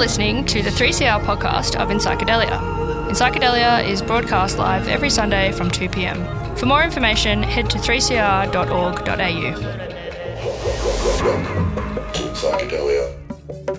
listening to the 3CR podcast of In Psychedelia. In Psychedelia is broadcast live every Sunday from 2 pm. For more information, head to 3cr.org.au. Psychedelia.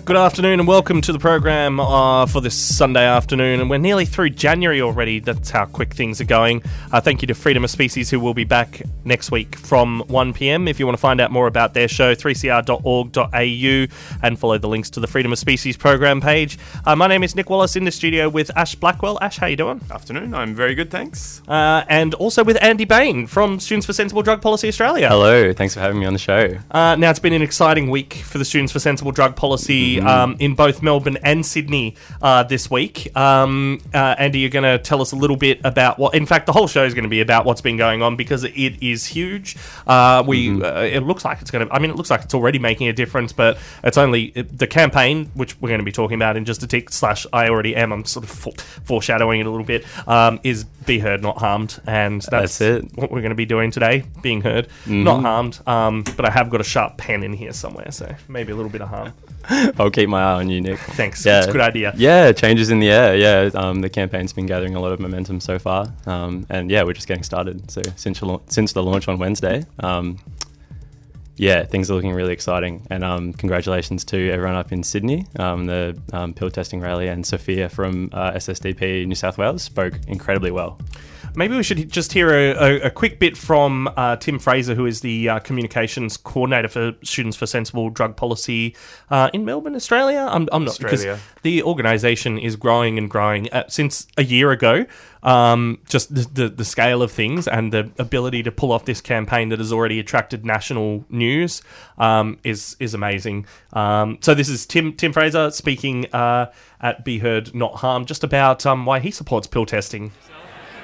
Good afternoon and welcome to the program uh, for this Sunday afternoon. And we're nearly through January already. That's how quick things are going. Uh, thank you to Freedom of Species, who will be back next week from 1 pm. If you want to find out more about their show, 3cr.org.au and follow the links to the Freedom of Species program page. Uh, my name is Nick Wallace in the studio with Ash Blackwell. Ash, how are you doing? Afternoon, I'm very good, thanks. Uh, and also with Andy Bain from Students for Sensible Drug Policy Australia. Hello, thanks for having me on the show. Uh, now, it's been an exciting week for the Students for Sensible Drug Policy um, in both Melbourne and Sydney uh, this week. Um, uh, Andy, you're going to tell us a little bit about what, in fact, the whole show is going to be about what's been going on because it is huge. Uh, we, uh, It looks like it's going to, I mean, it looks like it's already making a difference, but it's only it- the campaign, which we're going to be talking about in just a tick, slash, I already am, I'm sort of fore- foreshadowing it a little bit, um, is be heard, not harmed. And that's, That's it. what we're going to be doing today, being heard, not harmed. Um, but I have got a sharp pen in here somewhere, so maybe a little bit of harm. I'll keep my eye on you, Nick. Thanks. Yeah. It's a good idea. Yeah, changes in the air. Yeah, um, the campaign's been gathering a lot of momentum so far, um, and yeah, we're just getting started. So since the since the launch on Wednesday, um, yeah, things are looking really exciting. And um, congratulations to everyone up in Sydney. Um, the um, pill testing rally and Sophia from uh, SSDP New South Wales spoke incredibly well. Maybe we should just hear a, a, a quick bit from uh, Tim Fraser, who is the uh, communications coordinator for Students for Sensible Drug Policy uh, in Melbourne, Australia. I'm, I'm not Australia. because the organisation is growing and growing uh, since a year ago. Um, just the, the the scale of things and the ability to pull off this campaign that has already attracted national news um, is is amazing. Um, so this is Tim Tim Fraser speaking uh, at Be Heard Not Harmed, just about um, why he supports pill testing.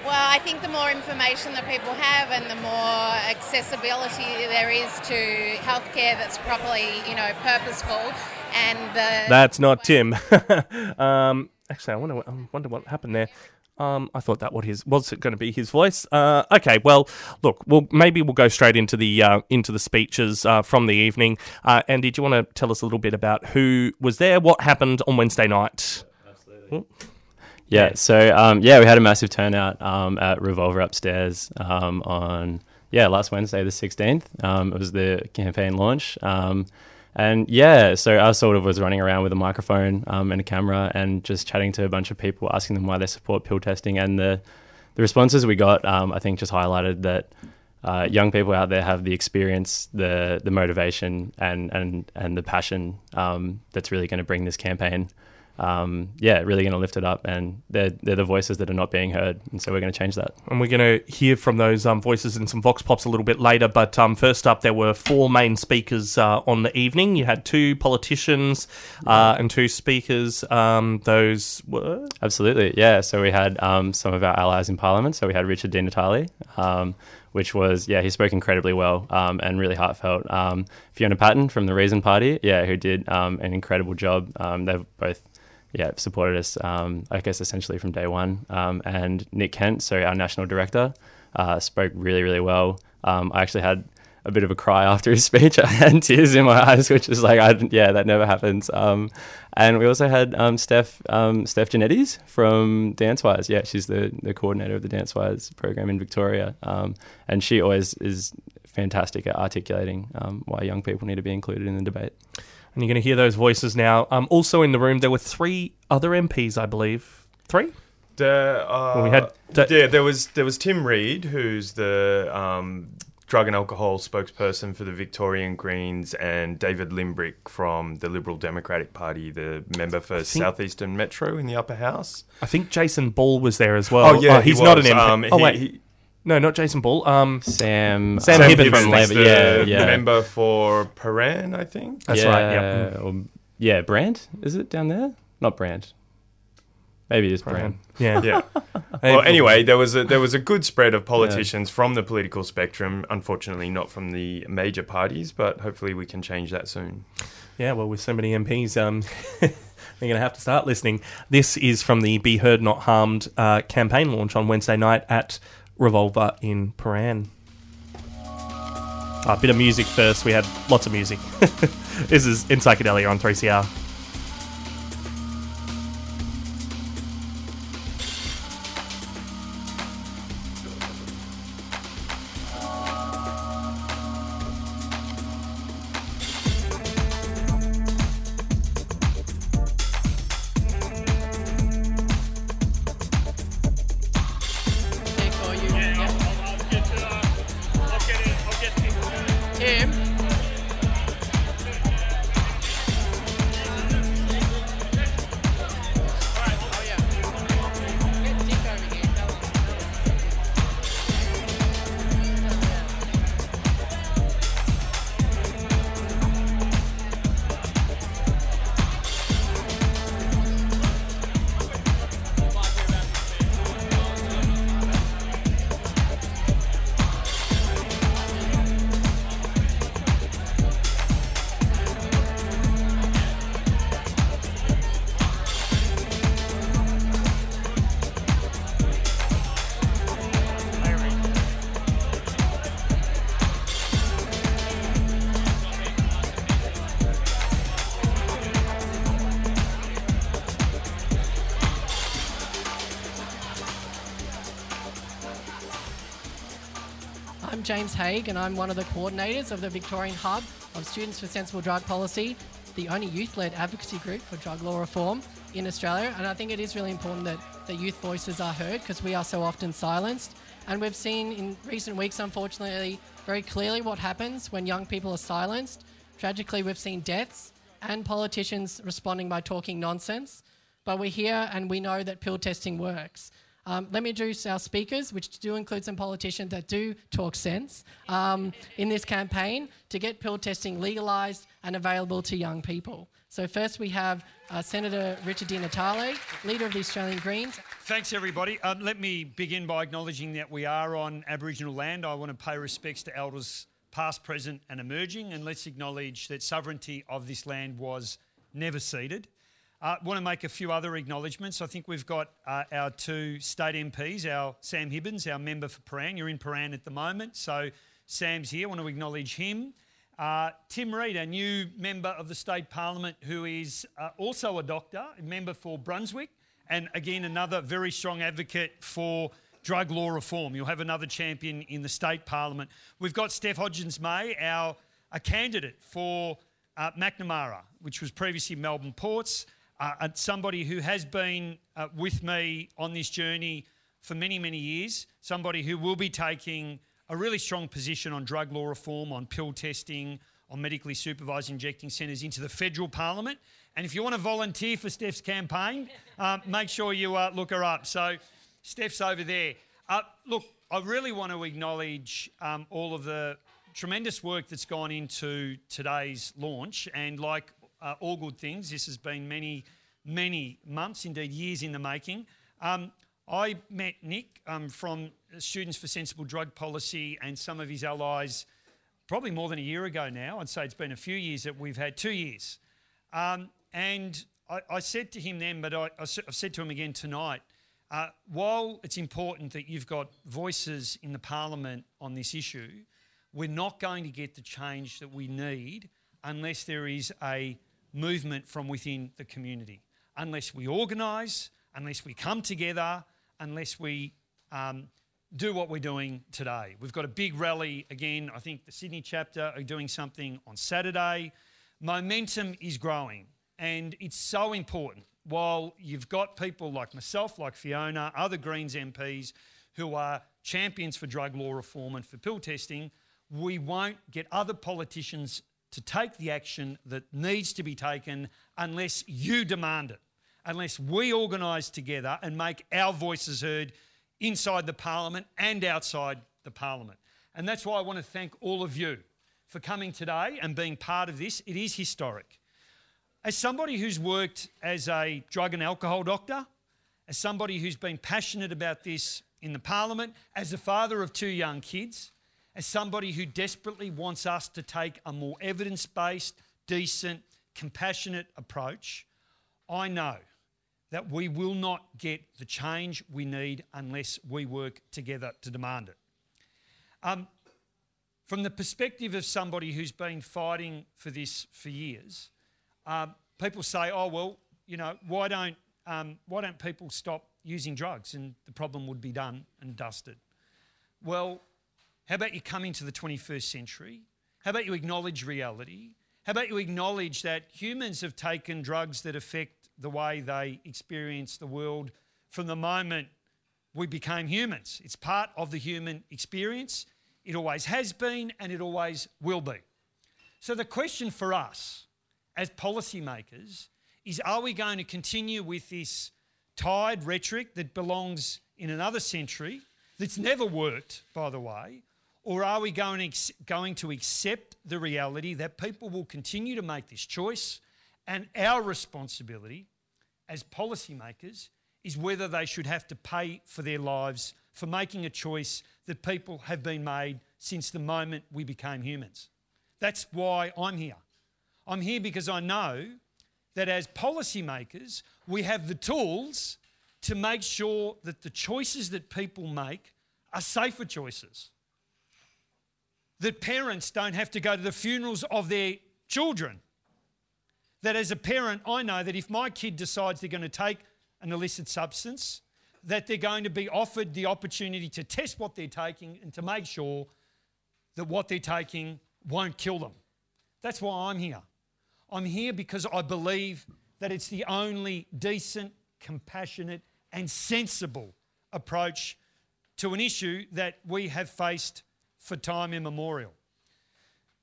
Well, I think the more information that people have and the more accessibility there is to healthcare that's properly, you know, purposeful and the That's not Tim. um, actually, I wonder, what, I wonder what happened there. Um, I thought that what his was it going to be his voice. Uh, okay, well, look, well, maybe we'll go straight into the uh, into the speeches uh, from the evening. Uh, Andy, do you want to tell us a little bit about who was there, what happened on Wednesday night? Yeah, so um, yeah, we had a massive turnout um, at Revolver upstairs um, on yeah last Wednesday, the sixteenth. Um, it was the campaign launch, um, and yeah, so I sort of was running around with a microphone um, and a camera and just chatting to a bunch of people, asking them why they support pill testing, and the the responses we got, um, I think, just highlighted that. Uh, young people out there have the experience, the the motivation, and and and the passion um, that's really going to bring this campaign um, yeah, really going to lift it up. And they're, they're the voices that are not being heard. And so we're going to change that. And we're going to hear from those um, voices in some Vox Pops a little bit later. But um, first up, there were four main speakers uh, on the evening. You had two politicians uh, and two speakers. Um, those were. Absolutely. Yeah. So we had um, some of our allies in Parliament. So we had Richard Di Natale, um, which was, yeah, he spoke incredibly well um, and really heartfelt. Um, Fiona Patten from the Reason Party, yeah, who did um, an incredible job. Um, they've both yeah, supported us, um, I guess, essentially from day one. Um, and Nick Kent, so our national director, uh, spoke really, really well. Um, I actually had a bit of a cry after his speech. I had tears in my eyes, which is like, I, yeah, that never happens. Um, and we also had um, Steph, um, Steph Genettis from DanceWise. Yeah, she's the, the coordinator of the DanceWise program in Victoria. And she always is fantastic at articulating why young people need to be included in the debate. And you're going to hear those voices now. Um, also in the room, there were three other MPs, I believe. Three? The, uh, Well, we had- yeah, there was there was Tim Read, who's the um, drug and alcohol spokesperson for the Victorian Greens, and David Limbrick from the Liberal Democratic Party, the member for Southeastern Metro in the Upper House. I think Jason Ball was there as well. Oh yeah, he's he not an MP. Um, oh he- wait, he- no, not Jason Ball. Um, Sam, Sam uh, Hibbins from Labor. the Yeah, yeah. member for Prahran, I think. That's yeah, right, yeah. or- yeah, Brand is it down there? Not Brand. Maybe it is Brand. yeah, Yeah. well, anyway, there was a there was a good spread of politicians from the political spectrum. Unfortunately, not from the major parties, but hopefully we can change that soon. Yeah, well, with so many MPs, um, they're going to have to start listening. This is from the Be Heard Not Harmed uh, campaign launch on Wednesday night at Revolver in Prahran. A bit of music first. We had lots of music. this is in Psychedelia on 3CR. James Haig, and I'm one of the coordinators of the Victorian Hub of Students for Sensible Drug Policy, the only youth led advocacy group for drug law reform in Australia. And I think it is really important that the youth voices are heard because we are so often silenced. And we've seen in recent weeks, unfortunately, very clearly what happens when young people are silenced. Tragically, we've seen deaths and politicians responding by talking nonsense. But we're here and we know that pill testing works. Um, let me introduce our speakers, which do include some politicians that do talk sense um, in this campaign to get pill testing legalised and available to young people. So, first we have uh, Senator Richard Di Natale, leader of the Australian Greens. Thanks, everybody. Um, let me begin by acknowledging that we are on Aboriginal land. I want to pay respects to elders past, present, and emerging, and let's acknowledge that sovereignty of this land was never ceded. I uh, want to make a few other acknowledgements. I think we've got uh, our two state MPs, our Sam Hibbins, our member for Prahran. You're in Prahran at the moment, so Sam's here. I want to acknowledge him. Uh, Tim Read, a new member of the state parliament, who is uh, also a doctor, a member for Brunswick, and again another very strong advocate for drug law reform. You'll have another champion in the state parliament. We've got Steph Hodgins May, our a candidate for uh, Macnamara, which was previously Melbourne Ports uh, somebody who has been uh, with me on this journey for many, many years, somebody who will be taking a really strong position on drug law reform, on pill testing, on medically supervised injecting centres into the federal parliament. And if you want to volunteer for Steph's campaign, uh, make sure you uh, look her up. So, Steph's over there. Uh, look, I really want to acknowledge um, all of the tremendous work that's gone into today's launch. And like uh, all good things. This has been many, many months, indeed years in the making. Um, I met Nick um, from Students for Sensible Drug Policy and some of his allies probably more than a year ago now. I'd say it's been a few years that we've had, two years. Um, and I, I, said to him then, but I, have said to him again tonight, uh, while it's important that you've got voices in the parliament on this issue, we're not going to get the change that we need unless there is a movement from within the community. Unless we organise, unless we come together, unless we um, do what we're doing today. We've got a big rally again. I think the Sydney chapter are doing something on Saturday. Momentum is growing, and it's so important. While you've got people like myself, like Fiona, other Greens MPs who are champions for drug law reform and for pill testing, we won't get other politicians to take the action that needs to be taken unless you demand it, unless we organise together and make our voices heard inside the Parliament and outside the Parliament. And that's why I want to thank all of you for coming today and being part of this. It is historic. As somebody who's worked as a drug and alcohol doctor, as somebody who's been passionate about this in the Parliament, as a father of two young kids, as somebody who desperately wants us to take a more evidence based, decent, compassionate approach, I know that we will not get the change we need unless we work together to demand it. Um, from the perspective of somebody who's been fighting for this for years, uh, people say, "Oh well, you know, why don't um, why don't people stop using drugs and the problem would be done and dusted?" Well, how about you come into the 21st century? How about you acknowledge reality? How about you acknowledge that humans have taken drugs that affect the way they experience the world from the moment we became humans? It's part of the human experience. It always has been and it always will be. So, the question for us as policymakers is are we going to continue with this tired rhetoric that belongs in another century, that's never worked, by the way, or are we going, going to accept the reality that people will continue to make this choice and our responsibility as policymakers is whether they should have to pay for their lives for making a choice that people have been made since the moment we became humans. That's why I'm here. I'm here because I know that as policymakers, we have the tools to make sure that the choices that people make are safer choices that parents don't have to go to the funerals of their children. That as a parent, I know that if my kid decides they're going to take an illicit substance, that they're going to be offered the opportunity to test what they're taking and to make sure that what they're taking won't kill them. That's why I'm here. I'm here because I believe that it's the only decent, compassionate, and sensible approach to an issue that we have faced for time immemorial.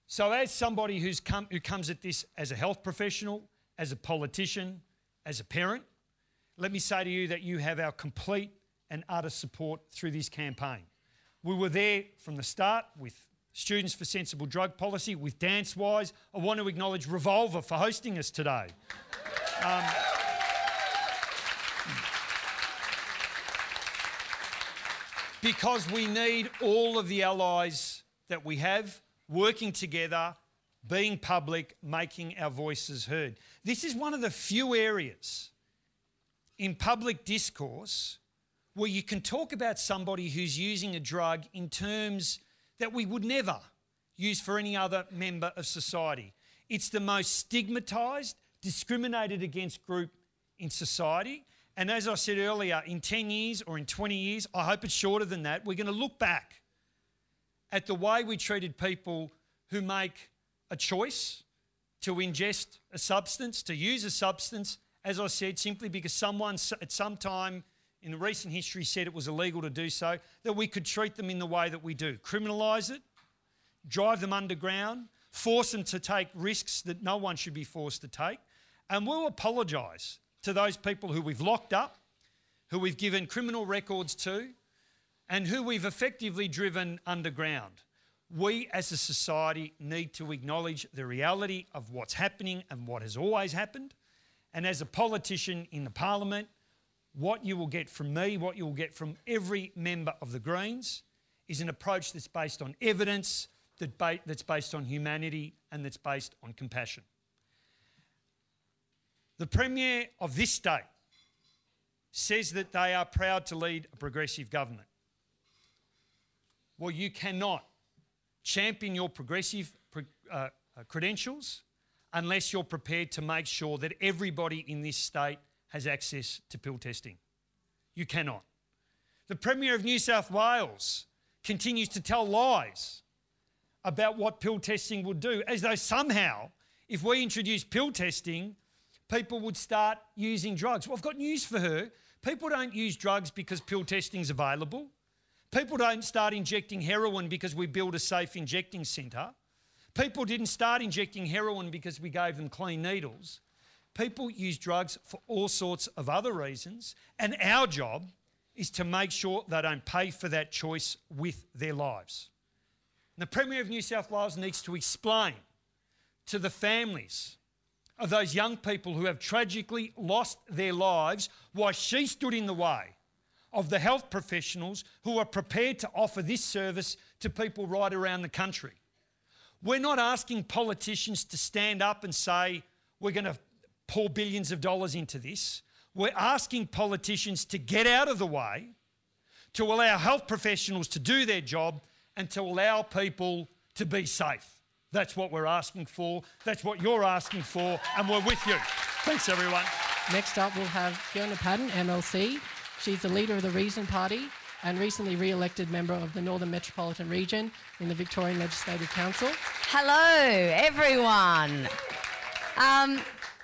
So, as somebody who's come, who comes at this as a health professional, as a politician, as a parent, let me say to you that you have our complete and utter support through this campaign. We were there from the start with Students for Sensible Drug Policy, with DanceWise. I want to acknowledge Revolver for hosting us today. Um, because we need all of the allies that we have working together, being public, making our voices heard. This is one of the few areas in public discourse where you can talk about somebody who's using a drug in terms that we would never use for any other member of society. It's the most stigmatised, discriminated against group in society. And as I said earlier, in 10 years or in 20 years, I hope it's shorter than that, we're going to look back at the way we treated people who make a choice to ingest a substance, to use a substance, as I said, simply because someone at some time in the recent history said it was illegal to do so, that we could treat them in the way that we do criminalise it, drive them underground, force them to take risks that no one should be forced to take. And we'll apologise to those people who we've locked up, who we've given criminal records to, and who we've effectively driven underground. We as a society need to acknowledge the reality of what's happening and what has always happened. And as a politician in the parliament, what you will get from me, what you will get from every member of the Greens, is an approach that's based on evidence, that's based on humanity, and that's based on compassion. The Premier of this state says that they are proud to lead a progressive government. Well, you cannot champion your progressive uh, uh, credentials unless you're prepared to make sure that everybody in this state has access to pill testing. You cannot. The Premier of New South Wales continues to tell lies about what pill testing would do, as though somehow, if we introduce pill testing, people would start using drugs. Well, I've got news for her. People don't use drugs because pill testing is available. People don't start injecting heroin because we build a safe injecting centre. People didn't start injecting heroin because we gave them clean needles. People use drugs for all sorts of other reasons, and our job is to make sure they don't pay for that choice with their lives. And the Premier of New South Wales needs to explain to the families of those young people who have tragically lost their lives why she stood in the way of the health professionals who are prepared to offer this service to people right around the country. We're not asking politicians to stand up and say, we're going to pour billions of dollars into this. We're asking politicians to get out of the way, to allow health professionals to do their job, and to allow people to be safe. That's what we're asking for. That's what you're asking for, and we're with you. Thanks, everyone. Next up, we'll have Fiona Patten, MLC. She's the leader of the Reason Party and recently re elected member of the Northern Metropolitan Region in the Victorian Legislative Council. Hello, everyone. Um,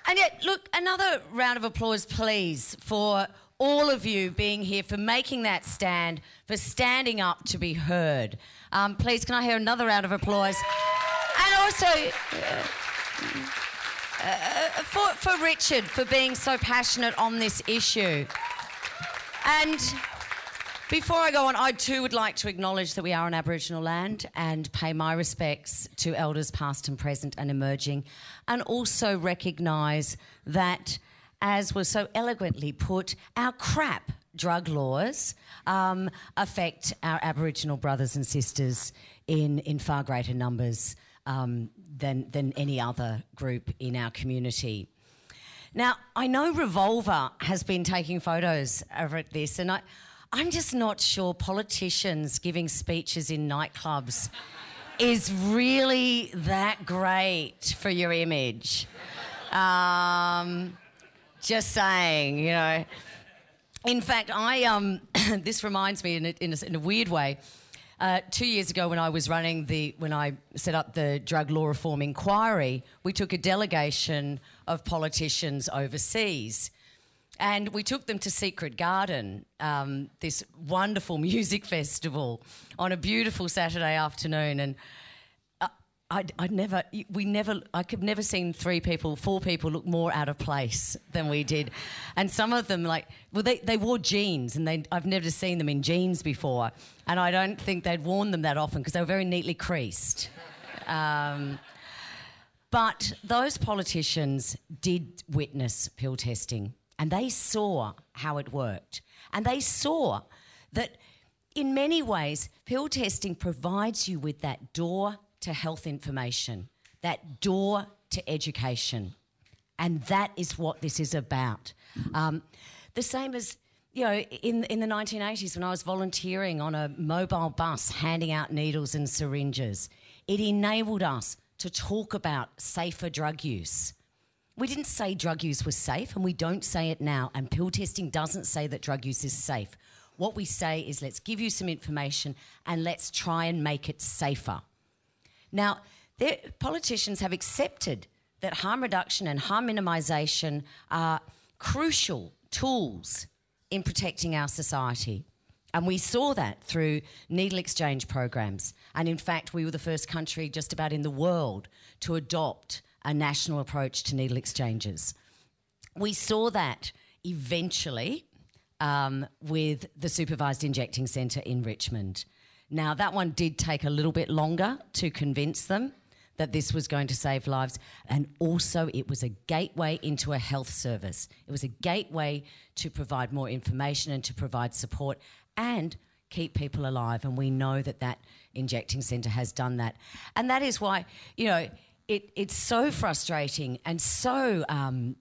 and yet, look, another round of applause, please, for all of you being here, for making that stand, for standing up to be heard. Um, please, can I hear another round of applause? Also, uh, uh, for, for Richard, for being so passionate on this issue. And before I go on, I too would like to acknowledge that we are on Aboriginal land and pay my respects to elders past and present and emerging, and also recognise that, as was so eloquently put, our crap drug laws um, affect our Aboriginal brothers and sisters in, in far greater numbers um, than, than any other group in our community. Now, I know Revolver has been taking photos over at this, and I, I'm just not sure politicians giving speeches in nightclubs is really that great for your image. Um, just saying, you know. In fact, I um, this reminds me in a, in a, in a weird way. Uh, two years ago, when I was running the, when I set up the drug law reform inquiry, we took a delegation of politicians overseas. And we took them to Secret Garden, um, this wonderful music festival, on a beautiful Saturday afternoon. And I'd, I'd, never, we never, I could never seen three people, four people look more out of place than we did. And some of them, like, well, they, they wore jeans and they, I've never seen them in jeans before. And I don't think they'd worn them that often because they were very neatly creased. Um, but those politicians did witness pill testing and they saw how it worked. And they saw that in many ways, pill testing provides you with that door to health information, that door to education. And that is what this is about. Um, the same as, you know, in, in the 1980s when I was volunteering on a mobile bus handing out needles and syringes, it enabled us to talk about safer drug use. We didn't say drug use was safe, and we don't say it now, and pill testing doesn't say that drug use is safe. What we say is let's give you some information and let's try and make it safer. Now, politicians have accepted that harm reduction and harm minimisation are crucial tools in protecting our society. And we saw that through needle exchange programs. And in fact, we were the first country just about in the world to adopt a national approach to needle exchanges. We saw that eventually um, with the Supervised Injecting Centre in Richmond. Now, that one did take a little bit longer to convince them that this was going to save lives. And also, it was a gateway into a health service. It was a gateway to provide more information and to provide support and keep people alive. And we know that that injecting centre has done that. And that is why, you know, it, it's so frustrating and so. Um,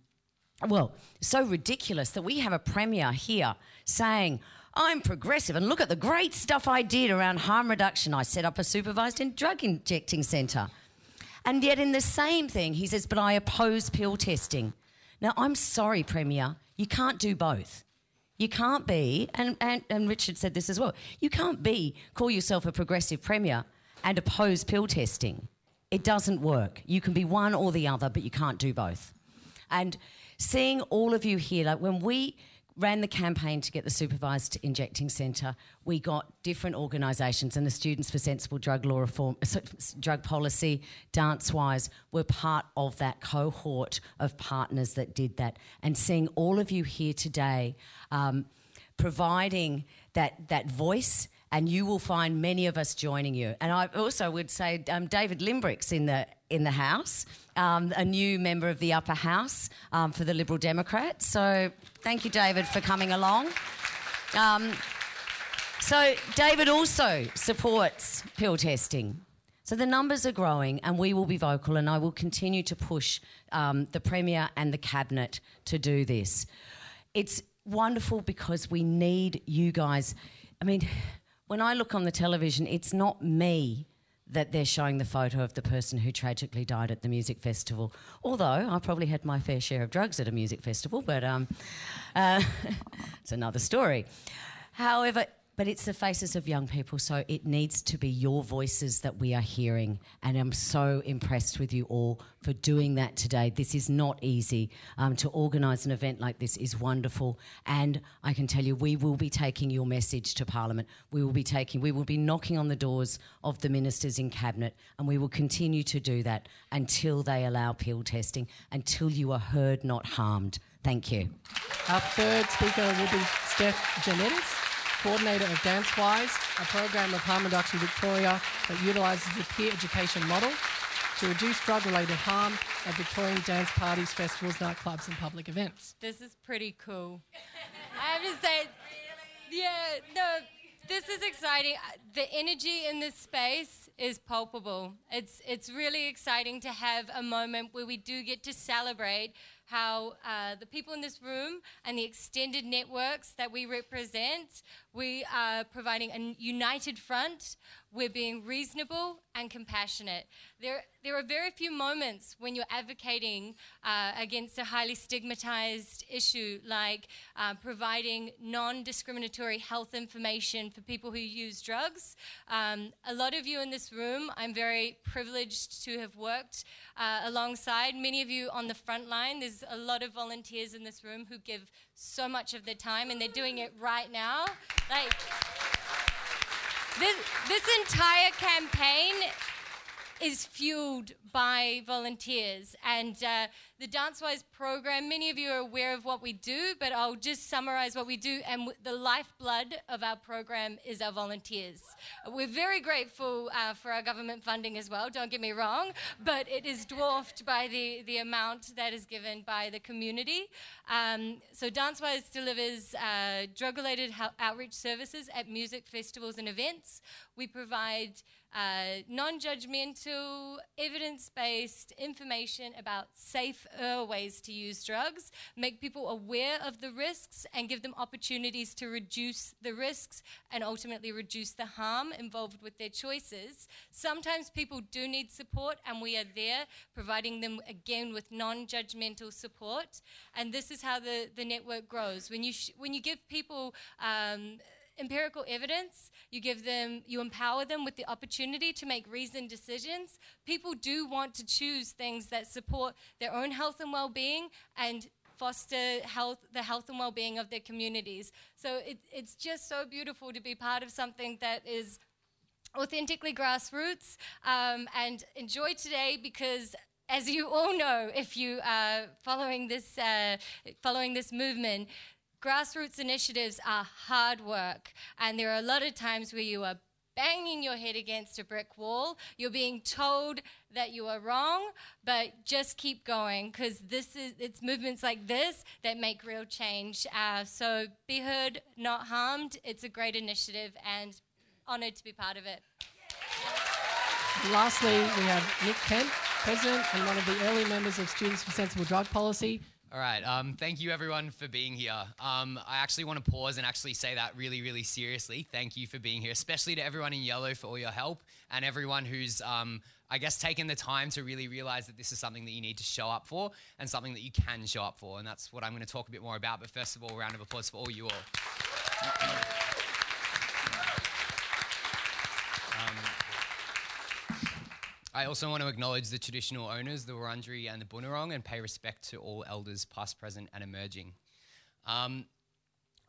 well, so ridiculous that we have a premier here saying, I'm progressive and look at the great stuff I did around harm reduction. I set up a supervised drug injecting centre. And yet, in the same thing, he says, But I oppose pill testing. Now, I'm sorry, Premier, you can't do both. You can't be, and, and, and Richard said this as well, you can't be, call yourself a progressive Premier and oppose pill testing. It doesn't work. You can be one or the other, but you can't do both. And seeing all of you here, like when we ran the campaign to get the supervised injecting centre. We got different organisations, and the Students for Sensible Drug Law Reform, Drug Policy, Dancewise were part of that cohort of partners that did that. And seeing all of you here today, um, providing that that voice and you will find many of us joining you. And I also would say um, David Limbrick's in the in the House, um, a new member of the upper house um, for the Liberal Democrats. So thank you, David, for coming along. Um, so David also supports pill testing. So the numbers are growing, and we will be vocal, and I will continue to push um, the Premier and the Cabinet to do this. It's wonderful because we need you guys. I mean, when I look on the television, it's not me that they're showing the photo of the person who tragically died at the music festival. Although I probably had my fair share of drugs at a music festival, but um, uh, it's another story. However, but it's the faces of young people, so it needs to be your voices that we are hearing. And I'm so impressed with you all for doing that today. This is not easy. Um, to organise an event like this is wonderful, and I can tell you, we will be taking your message to Parliament. We will be taking, we will be knocking on the doors of the ministers in cabinet, and we will continue to do that until they allow pill testing, until you are heard, not harmed. Thank you. Our third speaker will be Steph Janetis coordinator of Dancewise, a program of harm reduction Victoria that utilises the peer education model to reduce drug-related harm at Victorian dance parties, festivals, nightclubs and public events. This is pretty cool. I have to say, yeah, no, this is exciting. The energy in this space is palpable. It's, it's really exciting to have a moment where we do get to celebrate how uh, the people in this room and the extended networks that we represent, we are providing a united front. We're being reasonable and compassionate. There, there are very few moments when you're advocating uh, against a highly stigmatized issue like uh, providing non discriminatory health information for people who use drugs. Um, a lot of you in this room, I'm very privileged to have worked uh, alongside. Many of you on the front line, there's a lot of volunteers in this room who give so much of their time, and they're doing it right now. Like, this, this entire campaign is fueled by volunteers. And uh, the DanceWise program, many of you are aware of what we do, but I'll just summarize what we do. And w- the lifeblood of our program is our volunteers. We're very grateful uh, for our government funding as well, don't get me wrong, but it is dwarfed by the, the amount that is given by the community. Um, so DanceWise delivers uh, drug related outreach services at music festivals and events. We provide uh, non judgmental, evidence based information about safer ways to use drugs, make people aware of the risks, and give them opportunities to reduce the risks and ultimately reduce the harm involved with their choices. Sometimes people do need support, and we are there providing them again with non judgmental support. And this is how the, the network grows. When you, sh- when you give people um, empirical evidence, you give them, you empower them with the opportunity to make reasoned decisions. People do want to choose things that support their own health and well-being and foster health, the health and well-being of their communities. So it, it's just so beautiful to be part of something that is authentically grassroots um, and enjoy today because as you all know, if you are following this, uh, following this movement, grassroots initiatives are hard work, and there are a lot of times where you are banging your head against a brick wall. You're being told that you are wrong, but just keep going because this is it's movements like this that make real change. Uh, so be heard, not harmed. It's a great initiative, and honoured to be part of it. Lastly, we have Nick Kent, president and one of the early members of Students for Sensible Drug Policy. All right. Um, thank you, everyone, for being here. Um, I actually want to pause and actually say that really, really seriously. Thank you for being here, especially to everyone in yellow for all your help and everyone who's, um, I guess, taken the time to really realize that this is something that you need to show up for and something that you can show up for. And that's what I'm going to talk a bit more about. But first of all, round of applause for all you all. I also want to acknowledge the traditional owners, the Wurundjeri and the Bunurong, and pay respect to all elders, past, present, and emerging. Um,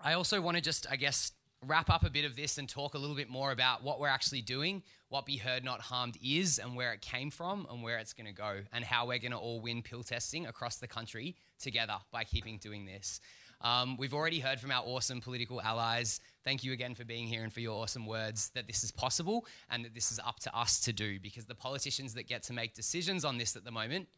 I also want to just, I guess, wrap up a bit of this and talk a little bit more about what we're actually doing, what Be Heard Not Harmed is, and where it came from, and where it's going to go, and how we're going to all win pill testing across the country together by keeping doing this. Um, we've already heard from our awesome political allies. Thank you again for being here and for your awesome words that this is possible and that this is up to us to do because the politicians that get to make decisions on this at the moment,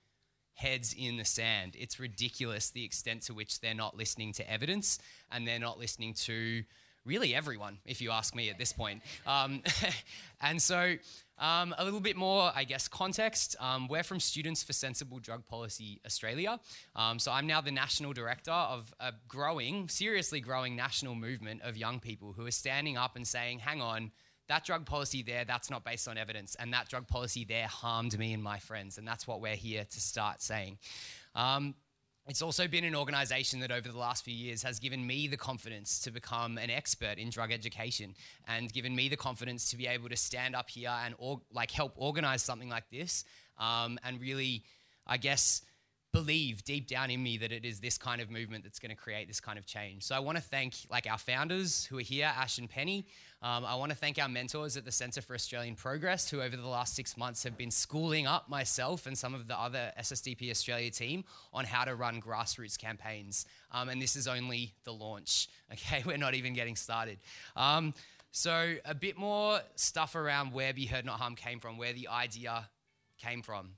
heads in the sand. It's ridiculous the extent to which they're not listening to evidence and they're not listening to really everyone, if you ask me at this point. Um, and so um, a little bit more, I guess, context. Um, we're from Students for Sensible Drug Policy Australia. Um, so I'm now the national director of a growing, seriously growing national movement of young people who are standing up and saying, hang on, that drug policy there, that's not based on evidence. And that drug policy there harmed me and my friends. And that's what we're here to start saying. Um, it's also been an organization that over the last few years has given me the confidence to become an expert in drug education and given me the confidence to be able to stand up here and or, like help organize something like this um, and really, I guess, believe deep down in me that it is this kind of movement that's going to create this kind of change. So I want to thank like our founders who are here, Ash and Penny. Um, I want to thank our mentors at the Centre for Australian Progress, who over the last six months have been schooling up myself and some of the other SSDP Australia team on how to run grassroots campaigns. Um, and this is only the launch. Okay, we're not even getting started. Um, so a bit more stuff around where Be Heard Not Harm came from, where the idea came from.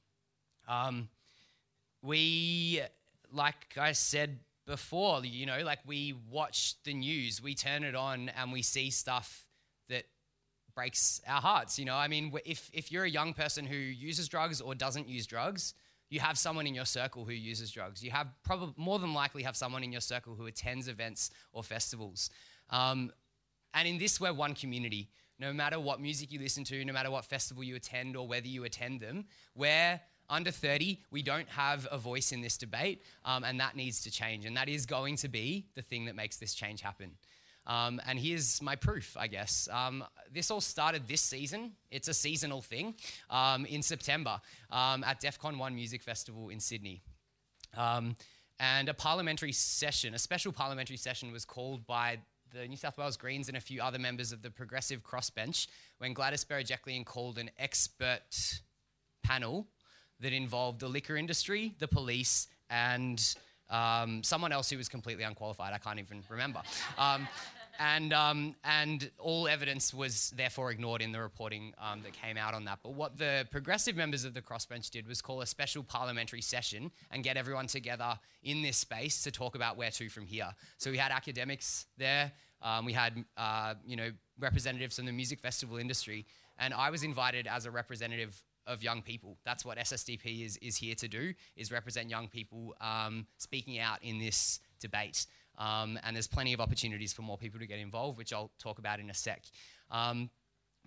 Um, we, like I said before, you know, like we watch the news, we turn it on and we see stuff that breaks our hearts. You know, I mean, if, if you're a young person who uses drugs or doesn't use drugs, you have someone in your circle who uses drugs. You have probably more than likely have someone in your circle who attends events or festivals. Um, and in this, we're one community. no matter what music you listen to, no matter what festival you attend or whether you attend them, we're under 30, we don't have a voice in this debate, um, and that needs to change. And that is going to be the thing that makes this change happen. Um, and here's my proof, I guess. Um, this all started this season. It's a seasonal thing um, in September um, at Defqon 1 Music Festival in Sydney. Um, and a parliamentary session, a special parliamentary session, was called by the New South Wales Greens and a few other members of the Progressive Crossbench when Gladys Berejiklian called an expert panel that involved the liquor industry, the police, and um, someone else who was completely unqualified. I can't even remember. Um, and, um, and all evidence was therefore ignored in the reporting um, that came out on that. But what the progressive members of the crossbench did was call a special parliamentary session and get everyone together in this space to talk about where to from here. So we had academics there, um, we had uh, you know representatives from the music festival industry, and I was invited as a representative of young people. That's what SSDP is, is here to do, is represent young people um, speaking out in this debate. Um, and there's plenty of opportunities for more people to get involved, which I'll talk about in a sec. Um,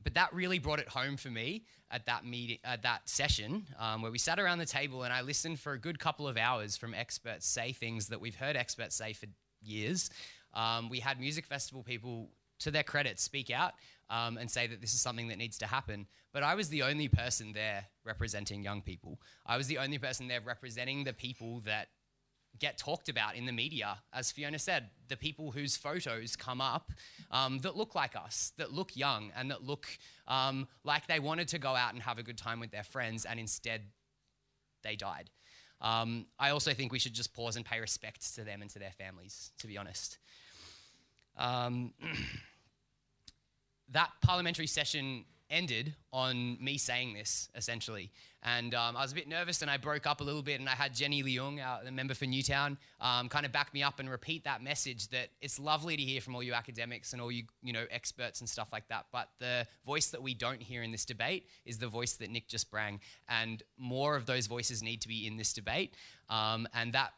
but that really brought it home for me at that meeting, at that session, um, where we sat around the table and I listened for a good couple of hours from experts say things that we've heard experts say for years. Um, we had music festival people, to their credit, speak out um, and say that this is something that needs to happen. But I was the only person there representing young people. I was the only person there representing the people that get talked about in the media. As Fiona said, the people whose photos come up um, that look like us, that look young, and that look um, like they wanted to go out and have a good time with their friends, and instead they died. Um, I also think we should just pause and pay respect to them and to their families, to be honest. That parliamentary session ended on me saying this essentially. And um, i was a bit nervous and i broke up a little bit and i had jenny leong our, the member for newtown um, kind of back me up and repeat that message that it's lovely to hear from all you academics and all you you know experts and stuff like that but the voice that we don't hear in this debate is the voice that nick just sprang. And more of those voices need to be in this debate. Um, and that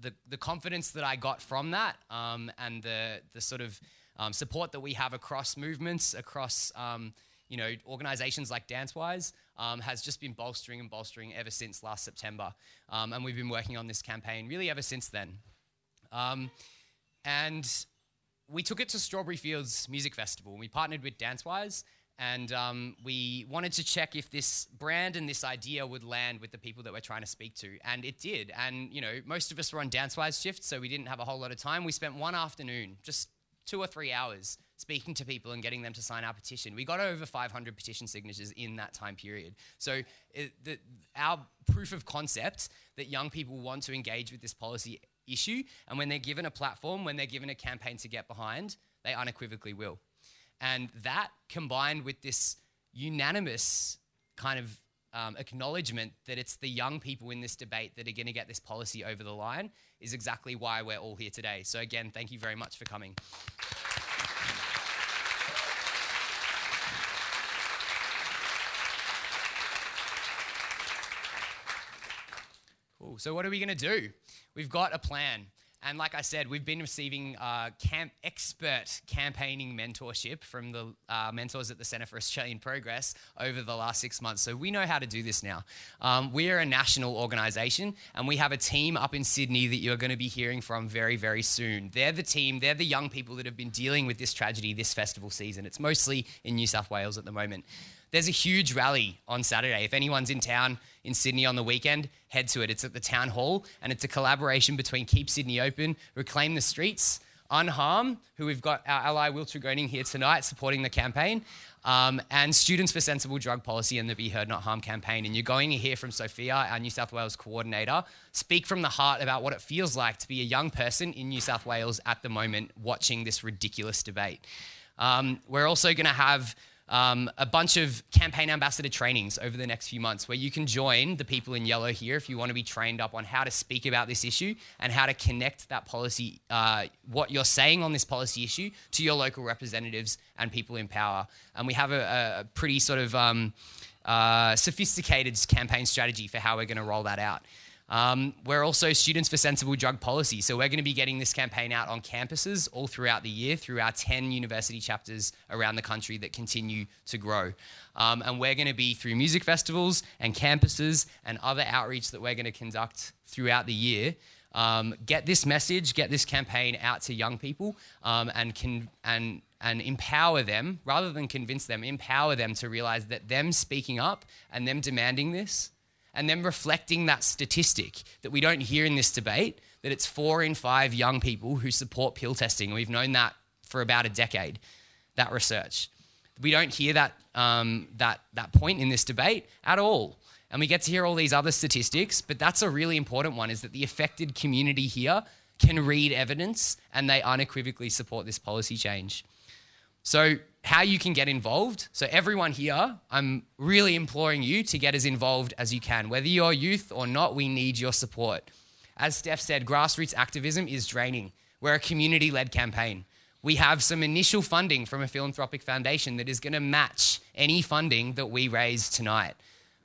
the, the confidence that i got from that um, and the, the sort of um, support that we have across movements, across um, you know organisations like DanceWise, um, has just been bolstering and bolstering ever since last September, um, and we've been working on this campaign really ever since then. Um, and we took it to Strawberry Fields Music Festival. We partnered with DanceWise, and um, we wanted to check if this brand and this idea would land with the people that we're trying to speak to, and it did. And you know, most of us were on DanceWise shifts, so we didn't have a whole lot of time. We spent one afternoon just two or three hours speaking to people and getting them to sign our petition. We got over 500 petition signatures in that time period. So it, the, our proof of concept that young people want to engage with this policy issue, and when they're given a platform, when they're given a campaign to get behind, they unequivocally will. And that combined with this unanimous kind of um, acknowledgement that it's the young people in this debate that are going to get this policy over the line is exactly why we're all here today. So, again, thank you very much for coming. Cool. So, what are we going to do? We've got a plan. And like I said, we've been receiving uh, camp expert campaigning mentorship from the uh, mentors at the Centre for Australian Progress over the last six months. So we know how to do this now. Um, we are a national organisation and we have a team up in Sydney that you're going to be hearing from very, very soon. They're the team, they're the young people that have been dealing with this tragedy this festival season. It's mostly in New South Wales at the moment. There's a huge rally on Saturday. If anyone's in town in Sydney on the weekend, head to it. It's at the town hall, and it's a collaboration between Keep Sydney Open, Reclaim the Streets, Unharm, who we've got our ally Will Tregoning here tonight supporting the campaign, um, and Students for Sensible Drug Policy and the Be Heard Not Harm campaign. And you're going to hear from Sophia, our New South Wales coordinator, speak from the heart about what it feels like to be a young person in New South Wales at the moment watching this ridiculous debate. Um, we're also going to have um, a bunch of campaign ambassador trainings over the next few months where you can join the people in yellow here if you want to be trained up on how to speak about this issue and how to connect that policy, uh, what you're saying on this policy issue, to your local representatives and people in power. And we have a, a pretty sort of um, uh, sophisticated campaign strategy for how we're going to roll that out. Um, we're also Students for Sensible Drug Policy. So we're going to be getting this campaign out on campuses all throughout the year through our 10 university chapters around the country that continue to grow. Um, and we're going to be through music festivals and campuses and other outreach that we're going to conduct throughout the year. Um, get this message, get this campaign out to young people, um, and can and and empower them rather than convince them. Empower them to realize that them speaking up and them demanding this and then reflecting that statistic that we don't hear in this debate that it's four in five young people who support pill testing. We've known that for about a decade, that research. We don't hear that, um, that, that point in this debate at all. And we get to hear all these other statistics, but that's a really important one is that the affected community here can read evidence and they unequivocally support this policy change. So, how you can get involved. So, everyone here, I'm really imploring you to get as involved as you can. Whether you're youth or not, we need your support. As Steph said, grassroots activism is draining. We're a community led campaign. We have some initial funding from a philanthropic foundation that is going to match any funding that we raise tonight.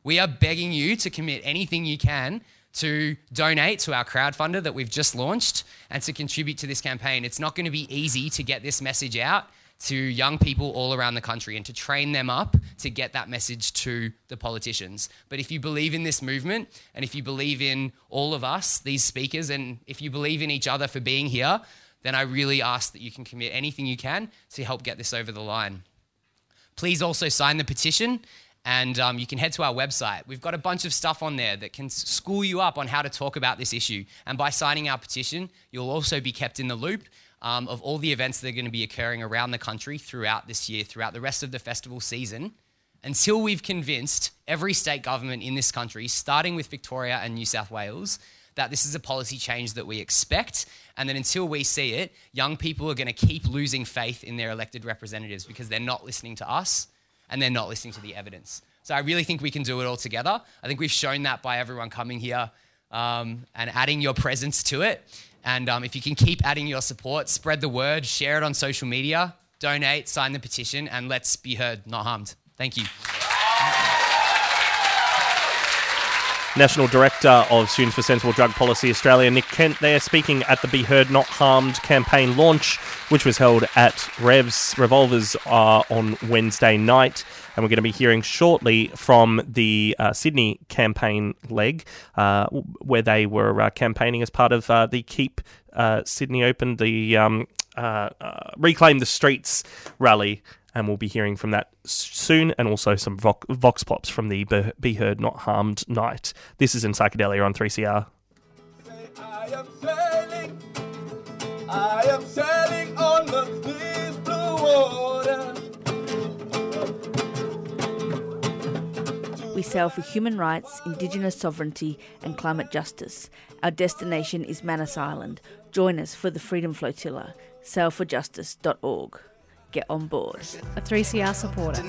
We are begging you to commit anything you can to donate to our crowdfunder that we've just launched and to contribute to this campaign. It's not going to be easy to get this message out to young people all around the country and to train them up to get that message to the politicians. But if you believe in this movement and if you believe in all of us, these speakers, and if you believe in each other for being here, then I really ask that you can commit anything you can to help get this over the line. Please also sign the petition and um, you can head to our website. We've got a bunch of stuff on there that can school you up on how to talk about this issue. And by signing our petition, you'll also be kept in the loop um, of all the events that are going to be occurring around the country throughout this year, throughout the rest of the festival season, until we've convinced every state government in this country, starting with Victoria and New South Wales, that this is a policy change that we expect, and that until we see it, young people are going to keep losing faith in their elected representatives because they're not listening to us and they're not listening to the evidence. So I really think we can do it all together. I think we've shown that by everyone coming here um, and adding your presence to it. And um, if you can keep adding your support, spread the word, share it on social media, donate, sign the petition, and let's be heard, not harmed. Thank you. National Director of Students for Sensible Drug Policy Australia, Nick Kent, there speaking at the Be Heard Not Harmed campaign launch, which was held at Revs Revolvers uh, on Wednesday night. And we're going to be hearing shortly from the uh, Sydney campaign leg, uh, where they were uh, campaigning as part of uh, the Keep uh, Sydney Open, the um, Reclaim the Streets rally and we'll be hearing from that soon, and also some vox pops from the Be Heard Not Harmed night. This is in Psychedelia on 3CR. I am sailing, I am sailing on the blue water. We sail for human rights, Indigenous sovereignty, and climate justice. Our destination is Manus Island. Join us for the Freedom Flotilla. Sailforjustice.org get on board. A 3CR supporter.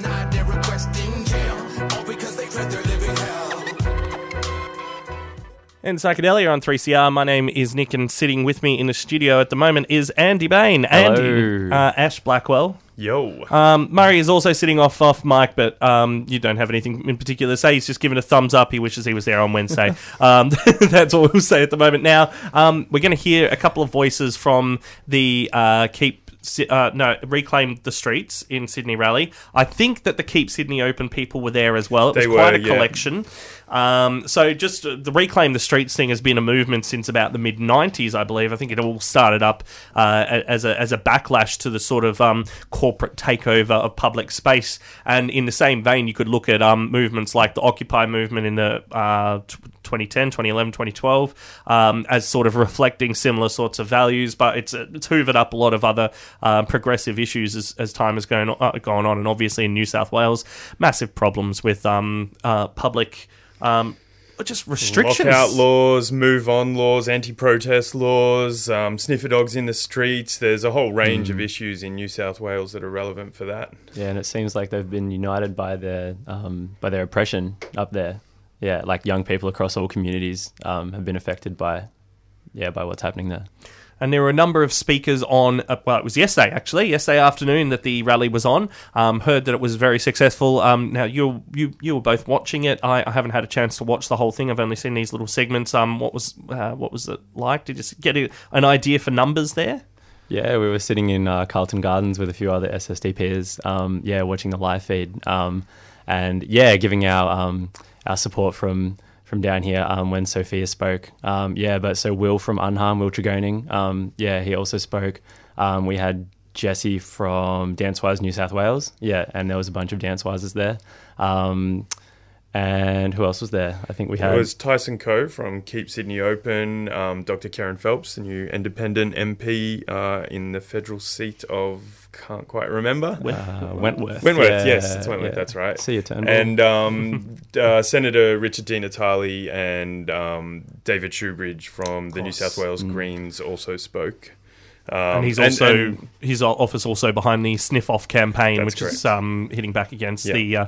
And Psychedelia on 3CR. My name is Nick, and sitting with me in the studio at the moment is Andy Bain. Hello. Andy, uh, Ash Blackwell. Yo. Um, Murray is also sitting off off mic, but um, you don't have anything in particular to say. He's just given a thumbs up. He wishes he was there on Wednesday. um, that's all we'll say at the moment. Now, um, we're going to hear a couple of voices from the uh, Keep uh, no, reclaim the streets in Sydney Rally. I think that the Keep Sydney Open people were there as well. It was they quite were, a collection. Um, so just uh, the reclaim the streets thing has been a movement since about the mid '90s, I believe. I think it all started up uh, as a as a backlash to the sort of um, corporate takeover of public space. And in the same vein, you could look at um, movements like the Occupy movement in the uh, 2010, 2011, 2012 um, as sort of reflecting similar sorts of values, but it's it's hoovered up a lot of other uh, progressive issues as, as time has gone on, uh, gone on, and obviously in New South Wales, massive problems with um, uh, public. Um, just restrictions, lockout laws, move on laws, anti-protest laws, um, sniffer dogs in the streets. There's a whole range mm. of issues in New South Wales that are relevant for that. Yeah, and it seems like they've been united by their um, by their oppression up there yeah, like young people across all communities um, have been affected by yeah by what's happening there. And there were a number of speakers on. Uh, well, it was yesterday actually, yesterday afternoon that the rally was on. Um, heard that it was very successful. Um, now you you you were both watching it. I, I, haven't had a chance to watch the whole thing. I've only seen these little segments. Um, what was uh, what was it like? Did you get an idea for numbers there? Yeah, we were sitting in uh, Carlton Gardens with a few other SSD peers. Um, yeah, watching the live feed, um, and yeah, giving our um, our support from from down here um, when Sophia spoke. Um, yeah, but so Will from Unharmed, Will Tregoning, um, yeah, he also spoke. we had Jesse from DanceWize New South Wales, yeah, and there was a bunch of DanceWizes there. And who else was there? I think we had. It was Tyson Koh from Keep Sydney Open, um, Dr. Kerryn Phelps, the new independent MP uh, in the federal seat of, can't quite remember. Uh, Wentworth. Wentworth, yeah, yes, it's Wentworth, yeah. that's right. See you, Turnbull. And um, uh, Senator Richard Di Natale and um, David Shoebridge from the New South Wales mm. Greens also spoke. Um, and he's also and, and, his office also behind the sniff off campaign, which correct. is um, hitting back against yep. the uh,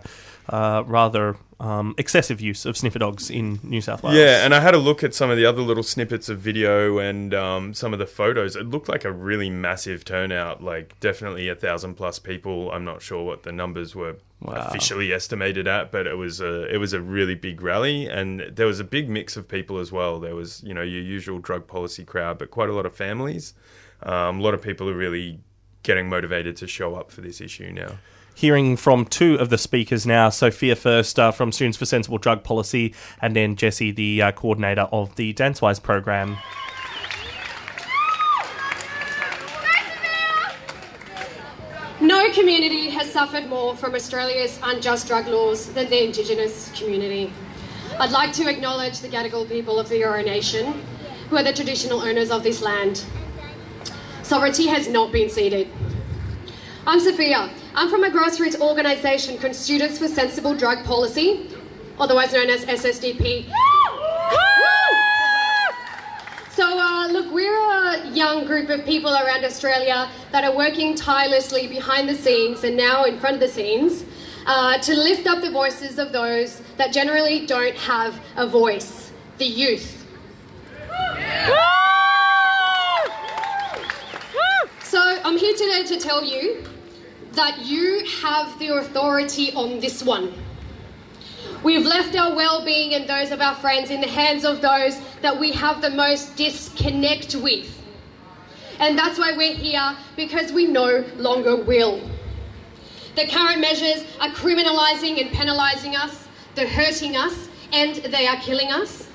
uh, rather um, excessive use of sniffer dogs in New South Wales. Yeah, and I had a look at some of the other little snippets of video and um, some of the photos. It looked like a really massive turnout, like definitely a thousand plus people. I'm not sure what the numbers were wow. officially estimated at, but it was a it was a really big rally, and there was a big mix of people as well. There was you know your usual drug policy crowd, but quite a lot of families. Um, a lot of people are really getting motivated to show up for this issue now hearing from two of the speakers now. Sophia first uh, from Students for Sensible Drug Policy, and then Jesse, the uh, coordinator of the DanceWize program. No community has suffered more from Australia's unjust drug laws than the Indigenous community. I'd like to acknowledge the Gadigal people of the Eora Nation, who are the traditional owners of this land. Sovereignty has not been ceded. I'm Sophia. I'm from a grassroots organisation called Students for Sensible Drug Policy, otherwise known as SSDP. So, uh, look, we're a young group of people around Australia that are working tirelessly behind the scenes and now in front of the scenes uh, to lift up the voices of those that generally don't have a voice the youth. So, I'm here today to tell you that you have the authority on this one. We've left our well being and those of our friends in the hands of those that we have the most disconnect with. And that's why we're here, because we no longer will. The current measures are criminalising and penalising us, they're hurting us, and they are killing us.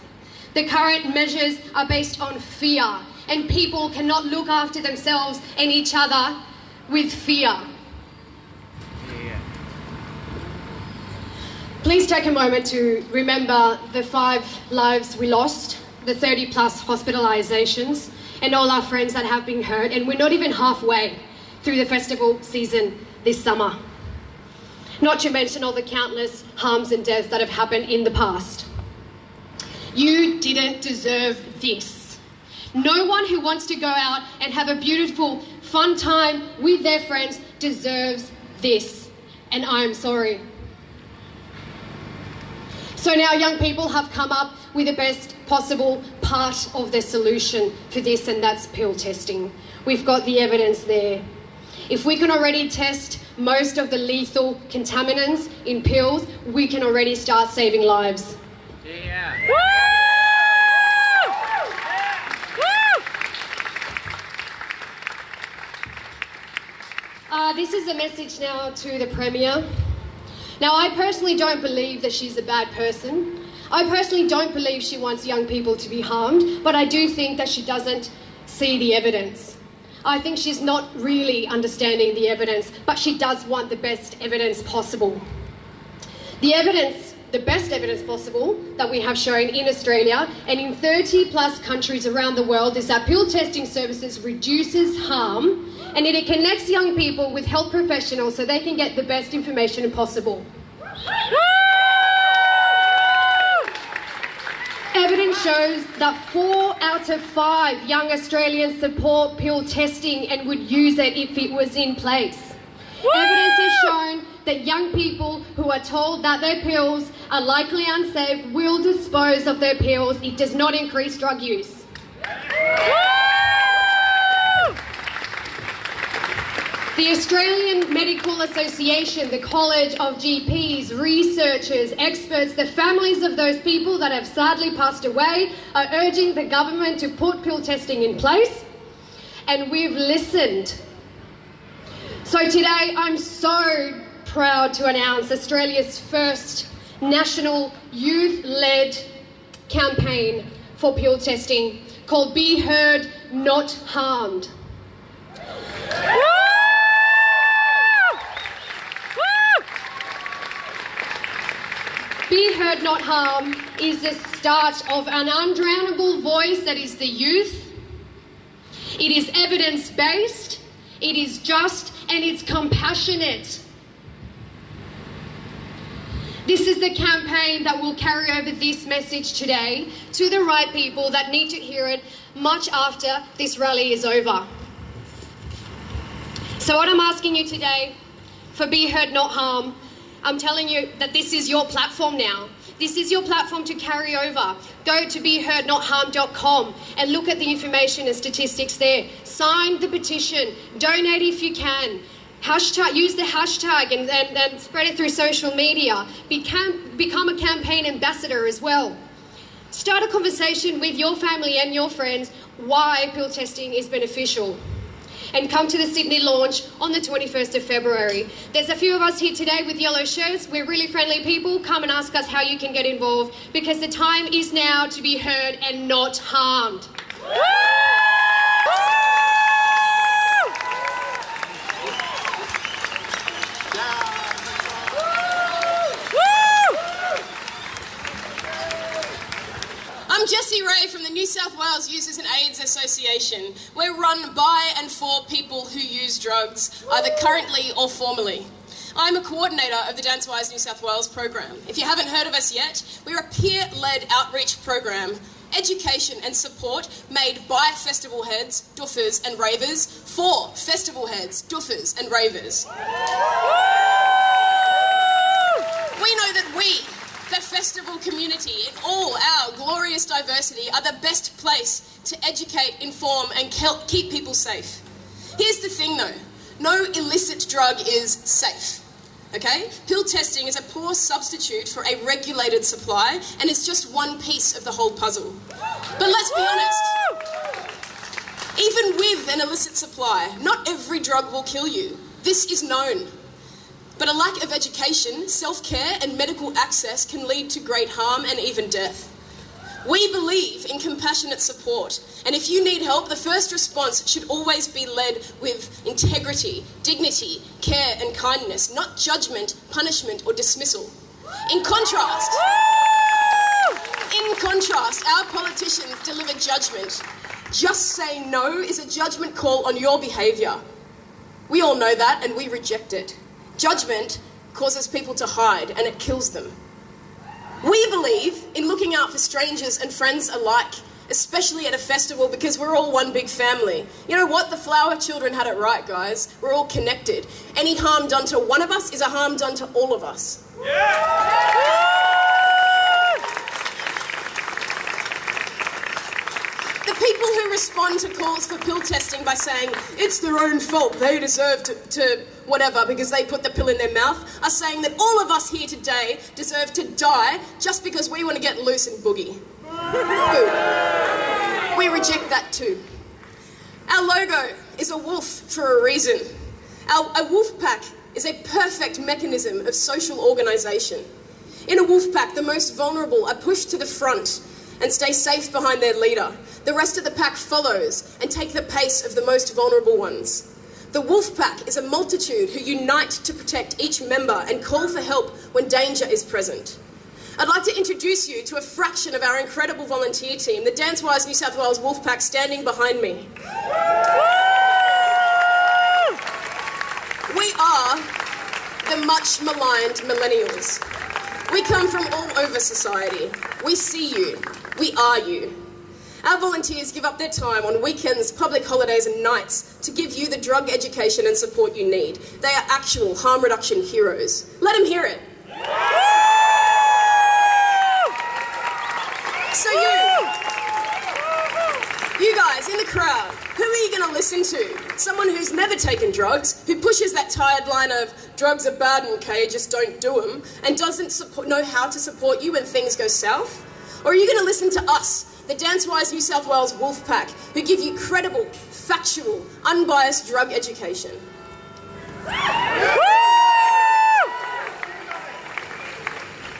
The current measures are based on fear, and people cannot look after themselves and each other with fear. Please take a moment to remember the five lives we lost, the 30 plus hospitalisations, and all our friends that have been hurt, and we're not even halfway through the festival season this summer. Not to mention all the countless harms and deaths that have happened in the past. You didn't deserve this. No one who wants to go out and have a beautiful, fun time with their friends deserves this. And I am sorry. So now young people have come up with the best possible part of the solution for this, and that's pill testing. We've got the evidence there. If we can already test most of the lethal contaminants in pills, we can already start saving lives. Yeah. Uh, this is a message now to the Premier. Now, I personally don't believe that she's a bad person. I personally don't believe she wants young people to be harmed, but I do think that she doesn't see the evidence. I think she's not really understanding the evidence, but she does want the best evidence possible. The evidence, the best evidence possible that we have shown in Australia and in 30 plus countries around the world is that pill testing services reduces harm and it connects young people with health professionals so they can get the best information possible. Evidence shows that four out of five young Australians support pill testing and would use it if it was in place. Evidence has shown that young people who are told that their pills are likely unsafe will dispose of their pills. It does not increase drug use. The Australian Medical Association, the College of GPs, researchers, experts, the families of those people that have sadly passed away are urging the government to put pill testing in place. And we've listened. So today I'm so proud to announce Australia's first national youth led campaign for pill testing called Be Heard, Not Harmed. Be Heard Not Harm is the start of an undrownable voice that is the youth. It is evidence based, it is just, and it's compassionate. This is the campaign that will carry over this message today to the right people that need to hear it much after this rally is over. So, what I'm asking you today for Be Heard Not Harm, I'm telling you that this is your platform now. This is your platform to carry over. Go to BeHeardNotHarm.com and look at the information and statistics there. Sign the petition. Donate if you can. Hashtag, use the hashtag and, and, and spread it through social media. Become, become a campaign ambassador as well. Start a conversation with your family and your friends why pill testing is beneficial. And come to the Sydney launch on the 21st of February. There's a few of us here today with yellow shirts. We're really friendly people. Come and ask us how you can get involved because the time is now to be heard and not harmed. I'm Jessie Ray from the New South Wales Users and AIDS Association. We're run by and for people who use drugs, either currently or formerly. I'm a coordinator of the DanceWize New South Wales program. If you haven't heard of us yet, we're a peer led outreach program, education and support made by festival heads, doofers, and ravers for festival heads, doofers, and ravers. We know that we, the festival community, in all our glorious diversity, are the best place to educate, inform, and ke- keep people safe. Here's the thing though no illicit drug is safe. Okay? Pill testing is a poor substitute for a regulated supply, and it's just one piece of the whole puzzle. But let's be honest. Even with an illicit supply, not every drug will kill you. This is known. But a lack of education, self care, and medical access can lead to great harm and even death. We believe in compassionate support, and if you need help, the first response should always be led with integrity, dignity, care, and kindness, not judgment, punishment, or dismissal. In contrast, in contrast, our politicians deliver judgment. Just saying no is a judgment call on your behaviour. We all know that, and we reject it. Judgment causes people to hide, and it kills them. We believe in looking out for strangers and friends alike, especially at a festival because we're all one big family. You know what? The flower children had it right, guys. We're all connected. Any harm done to one of us is a harm done to all of us. The people who respond to calls for pill testing by saying it's their own fault, they deserve to, to whatever because they put the pill in their mouth, are saying that all of us here today deserve to die just because we want to get loose and boogie. Boo. We reject that too. Our logo is a wolf for a reason. Our, a wolf pack is a perfect mechanism of social organisation. In a wolf pack, the most vulnerable are pushed to the front and stay safe behind their leader. The rest of the pack follows and take the pace of the most vulnerable ones. The wolf pack is a multitude who unite to protect each member and call for help when danger is present. I'd like to introduce you to a fraction of our incredible volunteer team, the DanceWize New South Wales Wolf Pack, standing behind me. We are the much maligned millennials. We come from all over society. We see you. We are you. Our volunteers give up their time on weekends, public holidays, and nights to give you the drug education and support you need. They are actual harm reduction heroes. Let them hear it. So, you, you guys in the crowd, Who are you going to listen to? Someone who's never taken drugs, who pushes that tired line of drugs are bad and okay, just don't do them, and doesn't support, know how to support you when things go south? Or are you going to listen to us, the DanceWize New South Wales Wolf Pack, who give you credible, factual, unbiased drug education?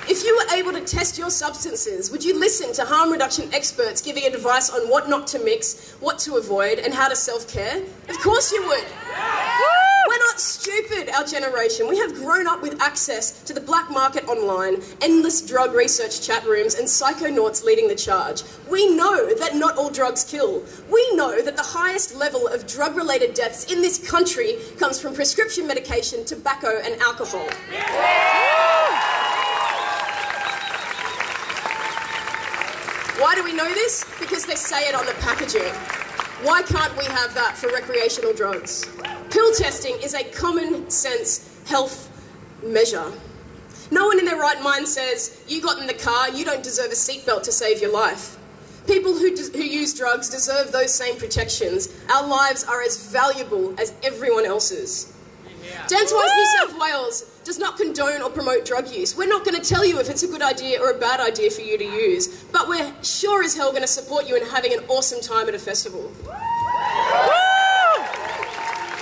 If you were able to test your substances, would you listen to harm reduction experts giving advice on what not to mix, what to avoid, and how to self care? Of course you would. We're not stupid, our generation. We have grown up with access to the black market online, endless drug research chat rooms, and psychonauts leading the charge. We know that not all drugs kill. We know that the highest level of drug related deaths in this country comes from prescription medication, tobacco, and alcohol. Why do we know this? Because they say it on the packaging. Why can't we have that for recreational drugs? Pill testing is a common sense health measure. No one in their right mind says, You got in the car, you don't deserve a seatbelt to save your life. People who, who use drugs deserve those same protections. Our lives are as valuable as everyone else's. DanceWize New South Wales does not condone or promote drug use. We're not going to tell you if it's a good idea or a bad idea for you to use, but we're sure as hell going to support you in having an awesome time at a festival.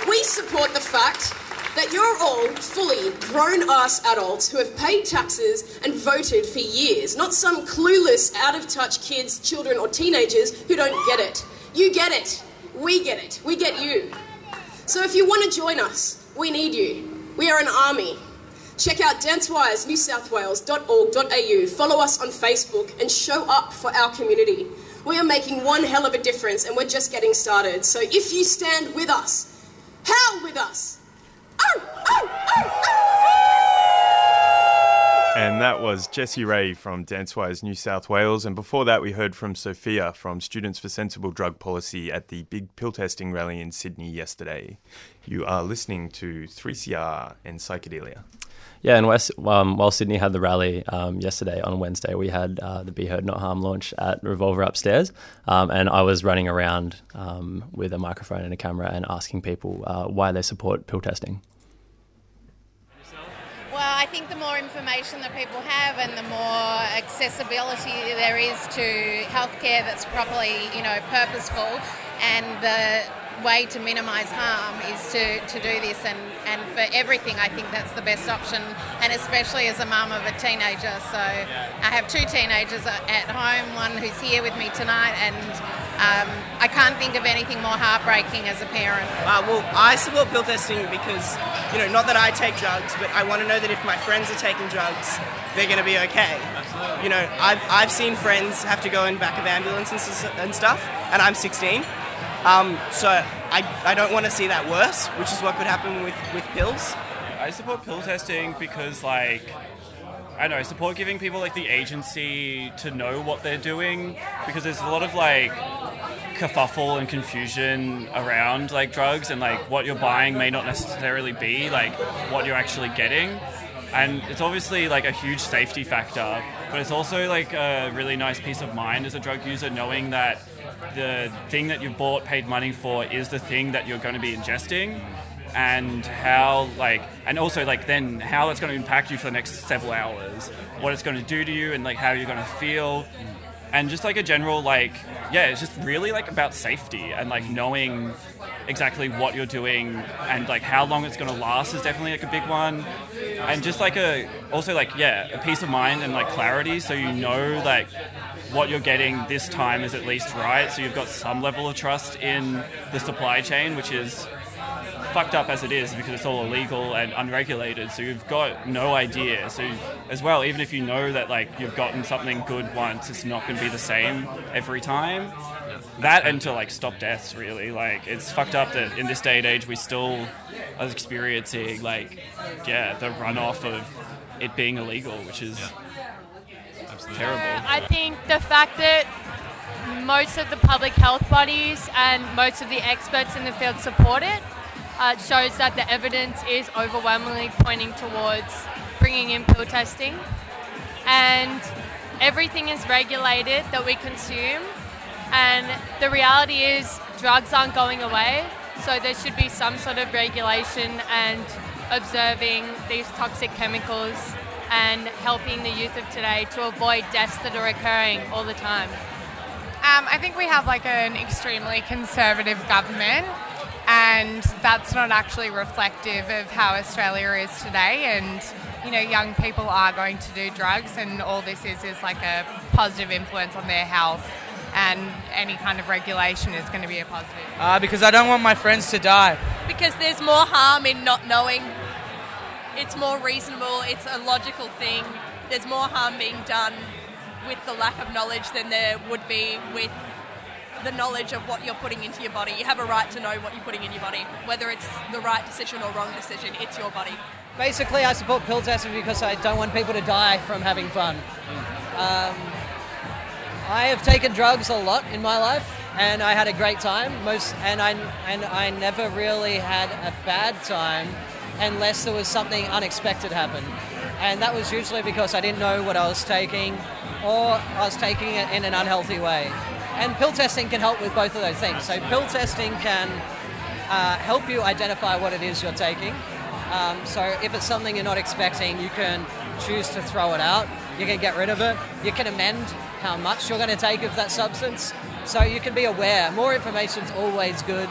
We support the fact that you're all fully grown ass adults who have paid taxes and voted for years, not some clueless, out of touch kids, children, or teenagers who don't get it. You get it. We get it. We get you. So if you want to join us, we need you. We are an army. Check out dancewisenewsouthwales.org.au, follow us on Facebook, and show up for our community. We are making one hell of a difference, and we're just getting started. So if you stand with us, howl with us. Oh, oh, oh, And that was Jessie Ray from DanceWize New South Wales. And before that, we heard from Sophia from Students for Sensible Drug Policy at the big pill testing rally in Sydney yesterday. You are listening to 3CR and Psychedelia. Yeah, and West, um, while Sydney had the rally um, yesterday on Wednesday, we had uh, the Be Heard Not Harm launch at Revolver upstairs, um, and I was running around um, with a microphone and a camera and asking people uh, why they support pill testing. I think the more information that people have and the more accessibility there is to healthcare that's properly, you know, purposeful and the way to minimise harm is to, to do this. And, and for everything I think that's the best option. And especially as a mum of a teenager. So I have two teenagers at home one who's here with me tonight and um, I can't think of anything more heartbreaking as a parent. Uh, well, I support pill testing because, you know, not that I take drugs, but I want to know that if my friends are taking drugs, they're going to be okay. Absolutely. You know, I've, I've seen friends have to go in back of ambulances and stuff, and I'm 16. Um, so I, I don't want to see that worse, which is what could happen with, with pills. I support pill testing because, like, I know, I support giving people like the agency to know what they're doing because there's a lot of like kerfuffle and confusion around like drugs and like what you're buying may not necessarily be like what you're actually getting. And it's obviously like a huge safety factor, but it's also like a really nice peace of mind as a drug user knowing that the thing that you bought, paid money for, is the thing that you're going to be ingesting, and how like, and also like then how it's going to impact you for the next several hours, what it's going to do to you, and like how you're going to feel, and just like a general like, yeah, it's just really like about safety and like knowing exactly what you're doing and like how long it's going to last is definitely like a big one and just like a also like yeah a peace of mind and like clarity so you know like what you're getting this time is at least right. So you've got some level of trust in the supply chain, which is fucked up as it is because it's all illegal and unregulated. So you've got no idea. So as well, even if you know that like you've gotten something good once, it's not going to be the same every time. That and to like stop deaths, really. Like it's fucked up that in this day and age we still are experiencing like yeah the runoff of it being illegal, which is terrible. I think the fact that most of the public health bodies and most of the experts in the field support it uh, shows that the evidence is overwhelmingly pointing towards bringing in pill testing. And everything is regulated that we consume. And the reality is, drugs aren't going away, so there should be some sort of regulation and observing these toxic chemicals and helping the youth of today to avoid deaths that are occurring all the time. Um, I think we have like an extremely conservative government, and that's not actually reflective of how Australia is today. And you know, young people are going to do drugs, and all this is is like a positive influence on their health. And any kind of regulation is going to be a positive. Uh, because I don't want my friends to die. because there's more harm in not knowing. It's more reasonable, it's a logical thing. There's more harm being done with the lack of knowledge than there would be with the knowledge of what you're putting into your body. You have a right to know what you're putting in your body, whether it's the right decision or wrong decision, it's your body. Basically, I support pill testing because I don't want people to die from having fun. Um, I have taken drugs a lot in my life, and I had a great time. Most, and I and I never really had a bad time, unless there was something unexpected happen, and that was usually because I didn't know what I was taking, or I was taking it in an unhealthy way. And pill testing can help with both of those things. So pill testing can uh, help you identify what it is you're taking. Um, so if it's something you're not expecting, you can choose to throw it out. You can get rid of it. You can amend how much you're going to take of that substance. So you can be aware. More information is always good.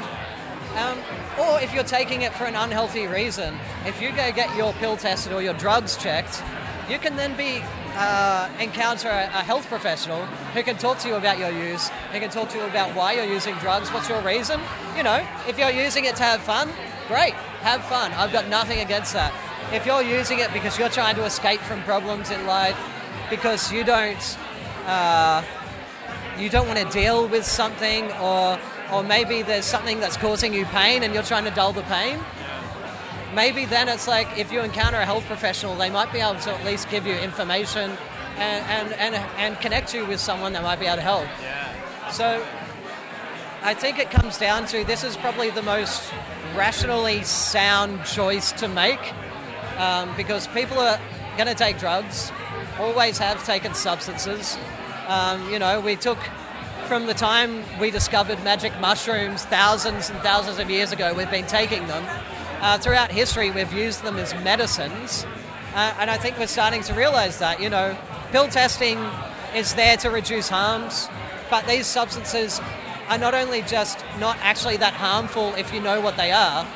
Um, or if you're taking it for an unhealthy reason, if you go get your pill tested or your drugs checked, you can then be uh, encounter a, a health professional who can talk to you about your use, who can talk to you about why you're using drugs, what's your reason. You know, if you're using it to have fun, great, have fun. I've got nothing against that. If you're using it because you're trying to escape from problems in life, because you don't, uh, you don't want to deal with something, or or maybe there's something that's causing you pain and you're trying to dull the pain. Maybe then it's like if you encounter a health professional, they might be able to at least give you information and, and, and, and connect you with someone that might be able to help. Yeah. So I think it comes down to this is probably the most rationally sound choice to make um, because people are going to take drugs, always have taken substances. Um, you know, we took from the time we discovered magic mushrooms thousands and thousands of years ago, we've been taking them. Uh, throughout history, we've used them as medicines. Uh, and I think we're starting to realize that, you know, pill testing is there to reduce harms, but these substances are not only just not actually that harmful if you know what they are,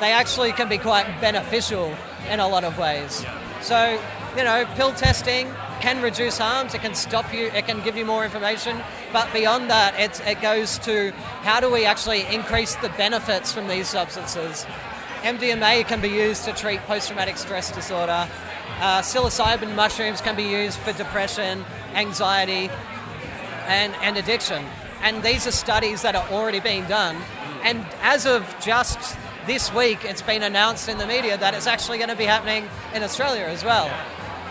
they actually can be quite beneficial in a lot of ways. So, you know, pill testing can reduce harms, it can stop you, it can give you more information, but beyond that, it goes to how do we actually increase the benefits from these substances. MDMA can be used to treat post traumatic stress disorder. Uh, psilocybin mushrooms can be used for depression, anxiety, and, and addiction. And these are studies that are already being done. And as of just this week, it's been announced in the media that it's actually going to be happening in Australia as well.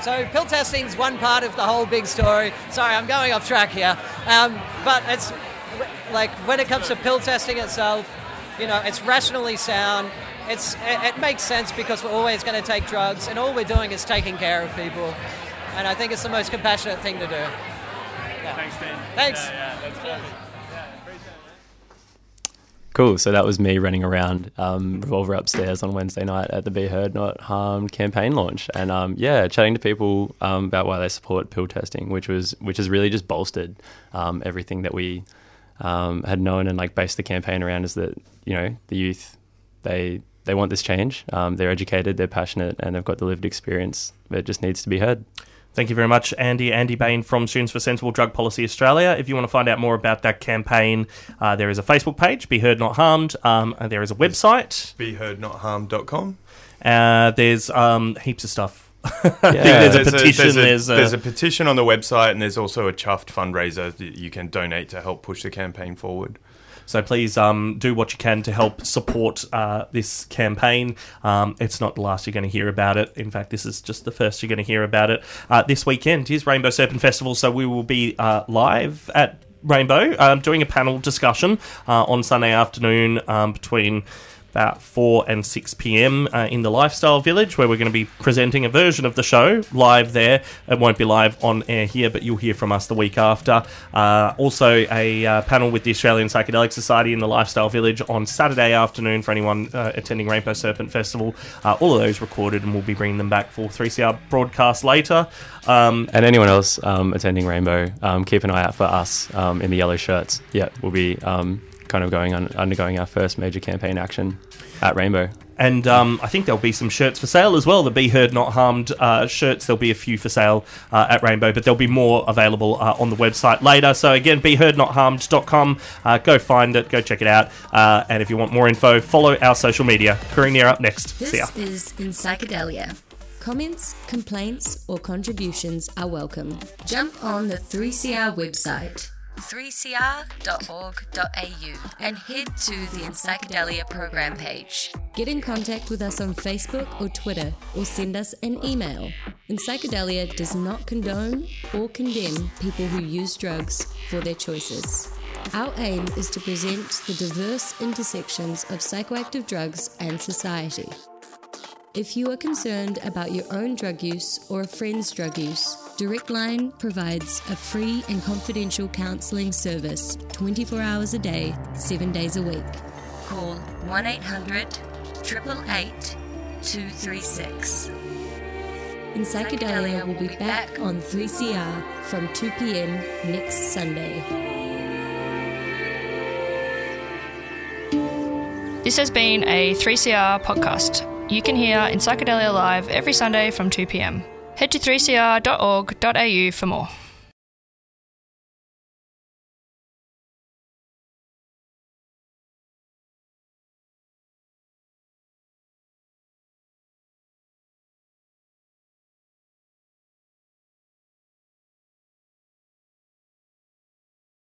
So pill testing is one part of the whole big story. Sorry, I'm going off track here. Um, but it's like when it comes to pill testing itself, you know, it's rationally sound. It's it, it makes sense because we're always going to take drugs, and all we're doing is taking care of people. And I think it's the most compassionate thing to do. Thanks, Dan. Thanks. Yeah, yeah, that's perfect. Cool. So that was me running around um, Revolver upstairs on Wednesday night at the Be Heard Not Harmed campaign launch, and um, yeah, chatting to people um, about why they support pill testing, which was which has really just bolstered um, everything that we um, had known and like based the campaign around. Is that you know the youth they they want this change. Um, they're educated, they're passionate, and they've got the lived experience. It just needs to be heard. Thank you very much, Andy. Andy Bain from Students for Sensible Drug Policy Australia. If you want to find out more about that campaign, uh, there is a Facebook page, Be Heard Not Harmed. Um, and there is a website, BeHeardNotHarmed.com. Uh, there's um, heaps of stuff. I think Yeah. there's a petition. There's a, there's, a, there's a petition on the website, and there's also a Chuffed fundraiser that you can donate to help push the campaign forward. So please um, do what you can to help support uh, this campaign. Um, it's not the last you're going to hear about it. In fact, this is just the first you're going to hear about it. Uh, this weekend is Rainbow Serpent Festival, so we will be uh, live at Rainbow um, doing a panel discussion uh, on Sunday afternoon um, between about 4 and 6 p.m. Uh, in the Lifestyle Village, where we're going to be presenting a version of the show live there. It won't be live on air here, but you'll hear from us the week after. Uh, also, a uh, panel with the Australian Psychedelic Society in the Lifestyle Village on Saturday afternoon for anyone uh, attending Rainbow Serpent Festival. Uh, all of those recorded, and we'll be bringing them back for 3CR broadcast later. Um, And anyone else um, attending Rainbow, um, keep an eye out for us um, in the yellow shirts. Yeah, we'll be um, kind of going on, undergoing our first major campaign action at Rainbow. And um, I think there'll be some shirts for sale as well. The Be Heard Not Harmed uh, shirts. There'll be a few for sale uh, at Rainbow, but there'll be more available uh, on the website later. So again, BeHeardNotHarmed.com. Uh, go find it. Go check it out. Uh, and if you want more info, follow our social media. Karina up next. This See ya. is In Psychedelia. Comments, complaints, or contributions are welcome. Jump on the 3CR website, 3cr.org.au, and head to the Psychedelia program page. Get in contact with us on Facebook or Twitter, or send us an email. Psychedelia does not condone or condemn people who use drugs for their choices. Our aim is to present the diverse intersections of psychoactive drugs and society. If you are concerned about your own drug use or a friend's drug use, Direct Line provides a free and confidential counselling service 24 hours a day, 7 days a week. Call 1 800 888 236. In Psychedelia we'll be back on 3CR from 2 pm next Sunday. This has been a 3CR podcast. You can hear In Psychedelia Live every Sunday from 2pm. Head to 3cr.org.au for more.